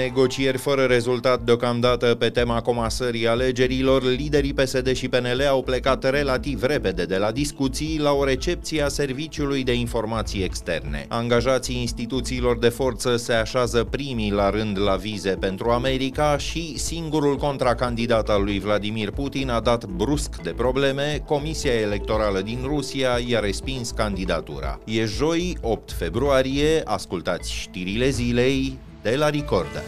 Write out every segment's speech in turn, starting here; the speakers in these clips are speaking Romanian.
negocieri fără rezultat deocamdată pe tema comasării alegerilor, liderii PSD și PNL au plecat relativ repede de la discuții la o recepție a Serviciului de Informații Externe. Angajații instituțiilor de forță se așează primii la rând la vize pentru America și singurul contracandidat al lui Vladimir Putin a dat brusc de probleme, Comisia Electorală din Rusia i-a respins candidatura. E joi, 8 februarie, ascultați știrile zilei de la Ricorda.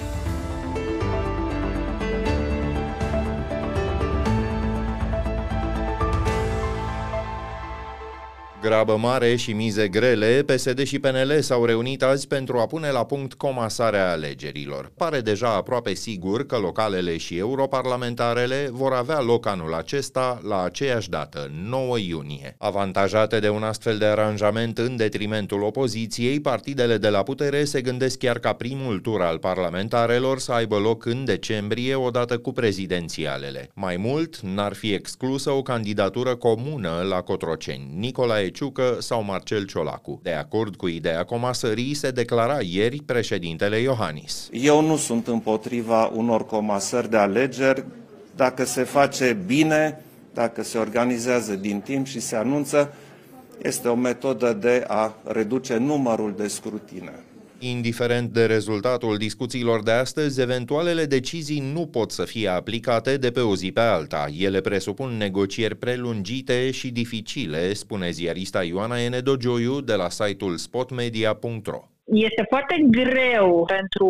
Grabă mare și mize grele, PSD și PNL s-au reunit azi pentru a pune la punct comasarea alegerilor. Pare deja aproape sigur că localele și europarlamentarele vor avea loc anul acesta la aceeași dată, 9 iunie. Avantajate de un astfel de aranjament în detrimentul opoziției, partidele de la putere se gândesc chiar ca primul tur al parlamentarelor să aibă loc în decembrie, odată cu prezidențialele. Mai mult, n-ar fi exclusă o candidatură comună la Cotroceni. Nicolae Ciucă sau Marcel Ciolacu. De acord cu ideea comasării, se declara ieri președintele Iohannis. Eu nu sunt împotriva unor comasări de alegeri dacă se face bine, dacă se organizează din timp și se anunță, este o metodă de a reduce numărul de scrutine. Indiferent de rezultatul discuțiilor de astăzi, eventualele decizii nu pot să fie aplicate de pe o zi pe alta. Ele presupun negocieri prelungite și dificile, spune ziarista Ioana Enedogioiu de la site-ul spotmedia.ro. Este foarte greu pentru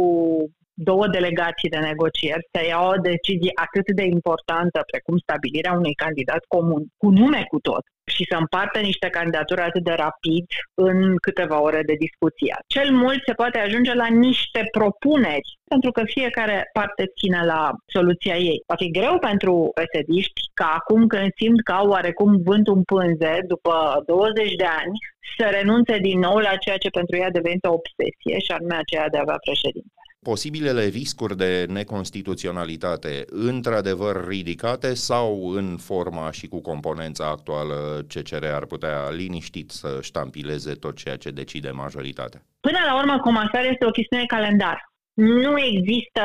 două delegații de negocieri să iau o decizie atât de importantă precum stabilirea unui candidat comun, cu nume cu tot, și să împartă niște candidaturi atât de rapid în câteva ore de discuție. Cel mult se poate ajunge la niște propuneri, pentru că fiecare parte ține la soluția ei. Va fi greu pentru esediști ca acum când simt că au oarecum vânt în pânze după 20 de ani să renunțe din nou la ceea ce pentru ei a devenit o obsesie și anume aceea de a avea președinte posibilele riscuri de neconstituționalitate într-adevăr ridicate sau în forma și cu componența actuală CCR ar putea liniștit să ștampileze tot ceea ce decide majoritatea? Până la urmă, comasarea este o chestiune calendar. Nu există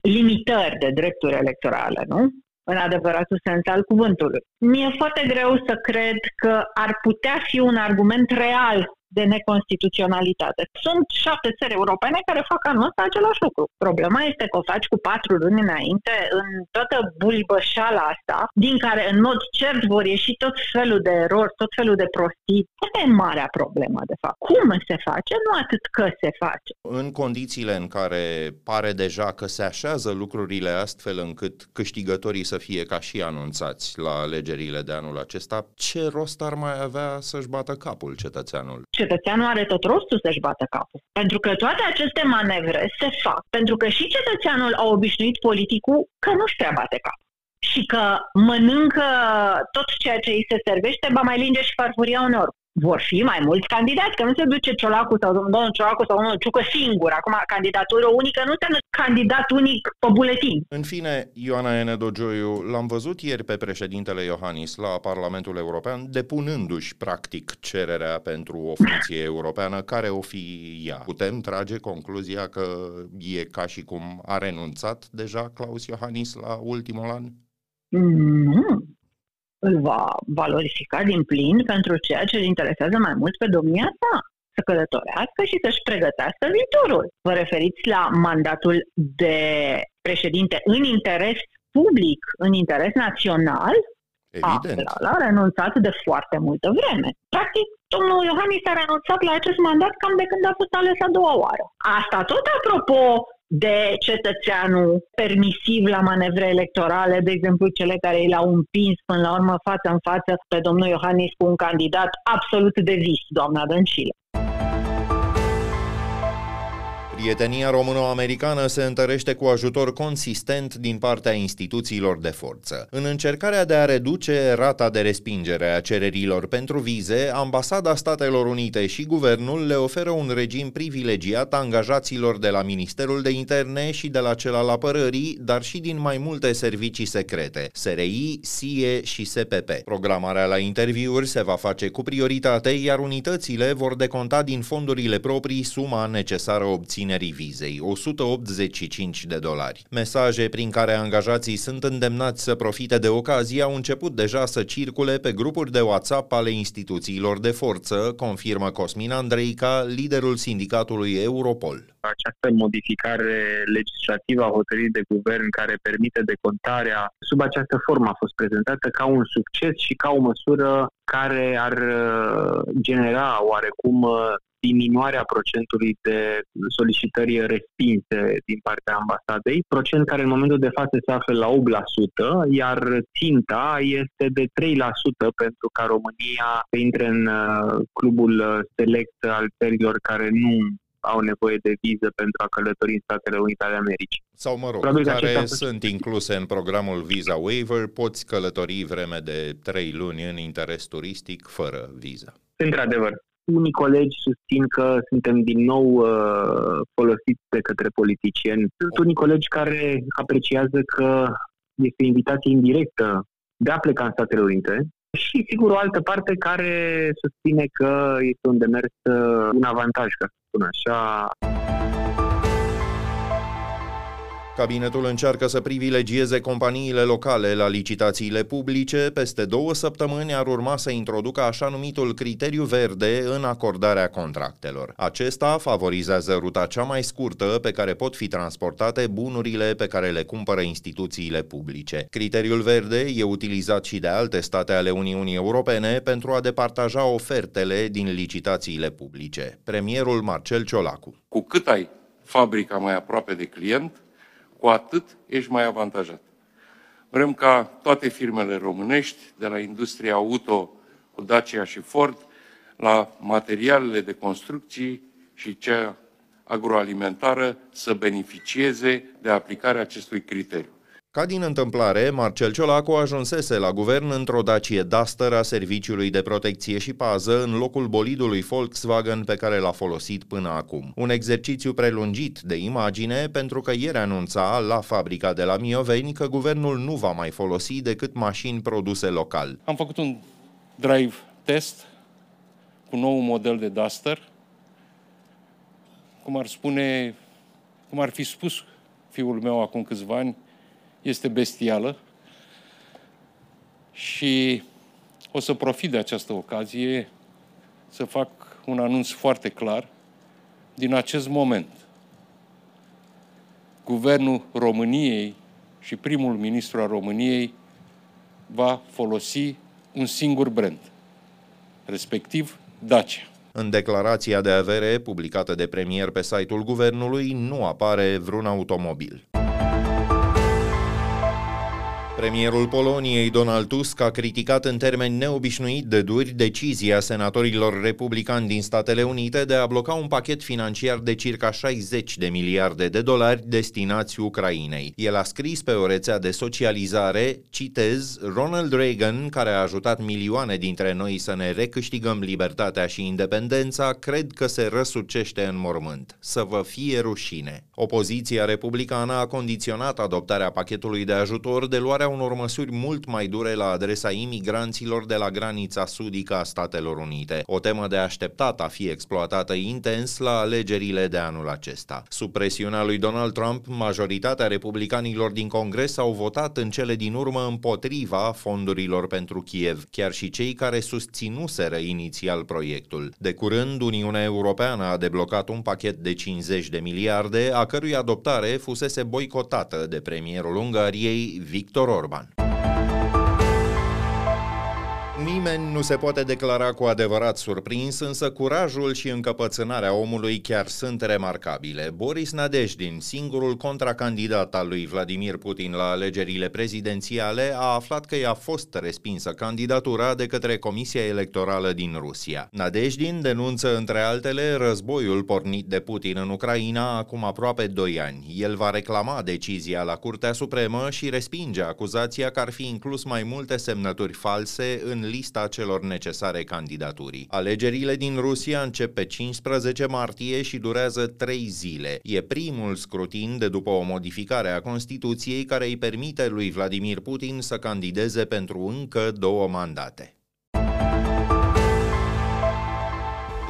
limitări de drepturi electorale, nu? în adevăratul sens al cuvântului. Mi-e foarte greu să cred că ar putea fi un argument real de neconstituționalitate. Sunt șapte țări europene care fac anul ăsta același lucru. Problema este că o faci cu patru luni înainte în toată bulbășala asta, din care în mod cert vor ieși tot felul de erori, tot felul de prostii. Asta e marea problemă, de fapt. Cum se face, nu atât că se face. În condițiile în care pare deja că se așează lucrurile astfel încât câștigătorii să fie ca și anunțați la alegerile de anul acesta, ce rost ar mai avea să-și bată capul cetățeanul? Cetățeanul are tot rostul să-și bată capul. Pentru că toate aceste manevre se fac pentru că și cetățeanul a obișnuit politicul că nu-și prea bate cap și că mănâncă tot ceea ce îi se servește, ba mai linge și farfuria uneori vor fi mai mulți candidați, că nu se duce Ciolacu sau domnul Ciolacu sau domnul Ciucă singur. Acum, candidatură unică nu înseamnă candidat unic pe buletin. În fine, Ioana Enedogioiu, l-am văzut ieri pe președintele Iohannis la Parlamentul European, depunându-și practic cererea pentru o funcție europeană, care o fi ea. Putem trage concluzia că e ca și cum a renunțat deja Claus Iohannis la ultimul an? Nu, îl va valorifica din plin pentru ceea ce îl interesează mai mult pe domnia sa să călătorească și să-și pregătească viitorul. Vă referiți la mandatul de președinte în interes public, în interes național? Evident. A, l-a renunțat de foarte multă vreme. Practic, domnul Iohannis a renunțat la acest mandat cam de când a fost ales a doua oară. Asta tot apropo de cetățeanul permisiv la manevre electorale, de exemplu cele care i l-au împins până la urmă față în față pe domnul Iohannis cu un candidat absolut de vis, doamna Dăncilă. Prietenia româno-americană se întărește cu ajutor consistent din partea instituțiilor de forță. În încercarea de a reduce rata de respingere a cererilor pentru vize, Ambasada Statelor Unite și guvernul le oferă un regim privilegiat angajaților de la Ministerul de Interne și de la cel al apărării, dar și din mai multe servicii secrete, SRI, SIE și SPP. Programarea la interviuri se va face cu prioritate, iar unitățile vor deconta din fondurile proprii suma necesară obținerii obținerii vizei, 185 de dolari. Mesaje prin care angajații sunt îndemnați să profite de ocazie au început deja să circule pe grupuri de WhatsApp ale instituțiilor de forță, confirmă Cosmin Andreica, liderul sindicatului Europol această modificare legislativă a hotărârii de guvern care permite decontarea sub această formă a fost prezentată ca un succes și ca o măsură care ar uh, genera oarecum uh, diminuarea procentului de solicitări respinse din partea ambasadei, procent care în momentul de față se află la 8%, iar ținta este de 3% pentru ca România să intre în uh, clubul select al țărilor care nu au nevoie de viză pentru a călători în Statele Unite ale Americii. Sau, mă rog, Probabil care sunt incluse în programul Visa Waiver, poți călători vreme de 3 luni în interes turistic fără viză. Într-adevăr, unii colegi susțin că suntem din nou uh, folosiți de către politicieni. Sunt unii colegi care apreciază că este o invitație indirectă de a pleca în Statele Unite și, sigur, o altă parte care susține că este un demers, uh, un avantaj, ca să spun așa. Cabinetul încearcă să privilegieze companiile locale la licitațiile publice. Peste două săptămâni ar urma să introducă așa numitul criteriu verde în acordarea contractelor. Acesta favorizează ruta cea mai scurtă pe care pot fi transportate bunurile pe care le cumpără instituțiile publice. Criteriul verde e utilizat și de alte state ale Uniunii Europene pentru a departaja ofertele din licitațiile publice. Premierul Marcel Ciolacu. Cu cât ai fabrica mai aproape de client, cu atât ești mai avantajat. Vrem ca toate firmele românești, de la industria auto cu Dacia și Ford, la materialele de construcții și cea agroalimentară să beneficieze de aplicarea acestui criteriu. Ca din întâmplare, Marcel Ciolacu ajunsese la guvern într-o Dacie Duster a Serviciului de Protecție și Pază în locul bolidului Volkswagen pe care l-a folosit până acum. Un exercițiu prelungit de imagine pentru că ieri anunța la fabrica de la Mioveni că guvernul nu va mai folosi decât mașini produse local. Am făcut un drive test cu nou model de Duster, cum ar spune, cum ar fi spus fiul meu acum câțiva ani, este bestială și o să profit de această ocazie să fac un anunț foarte clar din acest moment. Guvernul României și primul ministru al României va folosi un singur brand, respectiv Dacia. În declarația de avere publicată de premier pe site-ul guvernului nu apare vreun automobil. Premierul Poloniei, Donald Tusk, a criticat în termeni neobișnuit de duri decizia senatorilor republicani din Statele Unite de a bloca un pachet financiar de circa 60 de miliarde de dolari destinați Ucrainei. El a scris pe o rețea de socializare, citez, Ronald Reagan, care a ajutat milioane dintre noi să ne recâștigăm libertatea și independența, cred că se răsucește în mormânt. Să vă fie rușine. Opoziția republicană a condiționat adoptarea pachetului de ajutor de luarea unor măsuri mult mai dure la adresa imigranților de la granița sudică a Statelor Unite, o temă de așteptat a fi exploatată intens la alegerile de anul acesta. Sub presiunea lui Donald Trump, majoritatea republicanilor din Congres au votat în cele din urmă împotriva fondurilor pentru Kiev, chiar și cei care susținuseră inițial proiectul. De curând, Uniunea Europeană a deblocat un pachet de 50 de miliarde, a cărui adoptare fusese boicotată de premierul Ungariei Victor Orban. Nimeni nu se poate declara cu adevărat surprins, însă curajul și încăpățânarea omului chiar sunt remarcabile. Boris Nadejdin, singurul contracandidat al lui Vladimir Putin la alegerile prezidențiale, a aflat că i-a fost respinsă candidatura de către Comisia Electorală din Rusia. Nadejdin denunță, între altele, războiul pornit de Putin în Ucraina acum aproape 2 ani. El va reclama decizia la Curtea Supremă și respinge acuzația că ar fi inclus mai multe semnături false în lista celor necesare candidaturii. Alegerile din Rusia încep pe 15 martie și durează 3 zile. E primul scrutin de după o modificare a Constituției care îi permite lui Vladimir Putin să candideze pentru încă două mandate.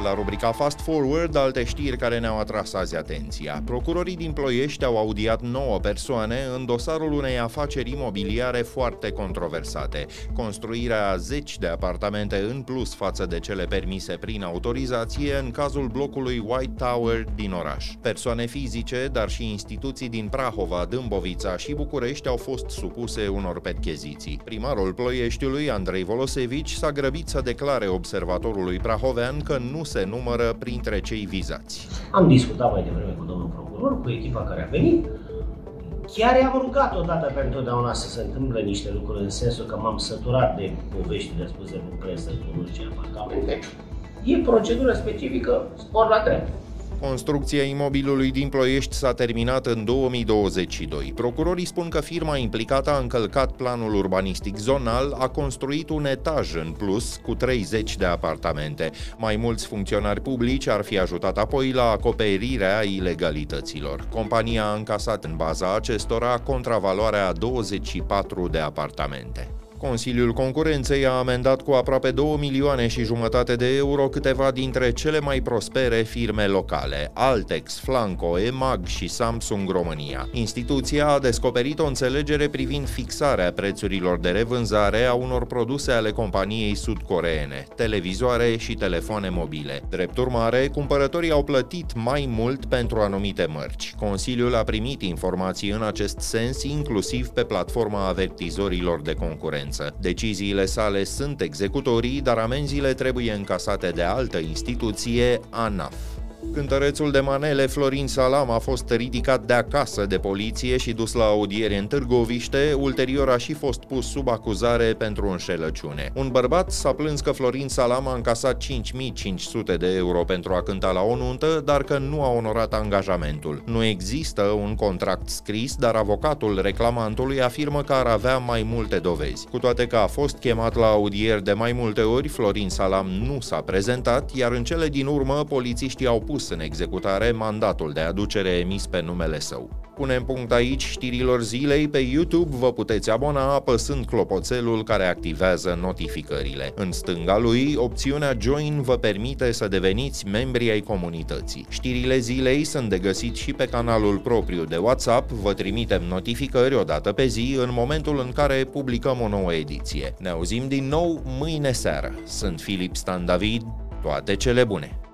La rubrica Fast Forward, alte știri care ne-au atras azi atenția. Procurorii din Ploiești au audiat 9 persoane în dosarul unei afaceri imobiliare foarte controversate. Construirea 10 de apartamente în plus față de cele permise prin autorizație în cazul blocului White Tower din oraș. Persoane fizice, dar și instituții din Prahova, Dâmbovița și București au fost supuse unor percheziții. Primarul Ploieștiului, Andrei Volosevici, s-a grăbit să declare observatorului prahovean că nu se numără printre cei vizați. Am discutat mai devreme cu domnul procuror, cu echipa care a venit, Chiar i-am rugat odată pentru totdeauna să se întâmple niște lucruri în sensul că m-am săturat de poveștile spuse cu presă, cu nu știu apartamente. E procedură specifică, spor la drept. Construcția imobilului din Ploiești s-a terminat în 2022. Procurorii spun că firma implicată a încălcat planul urbanistic zonal, a construit un etaj în plus cu 30 de apartamente. Mai mulți funcționari publici ar fi ajutat apoi la acoperirea ilegalităților. Compania a încasat în baza acestora contravaloarea 24 de apartamente. Consiliul Concurenței a amendat cu aproape 2 milioane și jumătate de euro câteva dintre cele mai prospere firme locale, Altex, Flanco, EMAG și Samsung România. Instituția a descoperit o înțelegere privind fixarea prețurilor de revânzare a unor produse ale companiei sudcoreene, televizoare și telefoane mobile. Drept urmare, cumpărătorii au plătit mai mult pentru anumite mărci. Consiliul a primit informații în acest sens, inclusiv pe platforma avertizorilor de concurență insolvență. Deciziile sale sunt executorii, dar amenziile trebuie încasate de altă instituție, ANAF. Cântărețul de manele Florin Salam a fost ridicat de acasă de poliție și dus la audiere în Târgoviște, ulterior a și fost pus sub acuzare pentru înșelăciune. Un bărbat s-a plâns că Florin Salam a încasat 5500 de euro pentru a cânta la o nuntă, dar că nu a onorat angajamentul. Nu există un contract scris, dar avocatul reclamantului afirmă că ar avea mai multe dovezi. Cu toate că a fost chemat la audier de mai multe ori, Florin Salam nu s-a prezentat, iar în cele din urmă polițiștii au pus în executare mandatul de aducere emis pe numele său. Punem punct aici știrilor zilei. Pe YouTube vă puteți abona apăsând clopoțelul care activează notificările. În stânga lui, opțiunea Join vă permite să deveniți membri ai comunității. Știrile zilei sunt de găsit și pe canalul propriu de WhatsApp, vă trimitem notificări o dată pe zi în momentul în care publicăm o nouă ediție. Ne auzim din nou mâine seară. Sunt Filip Stan David, toate cele bune!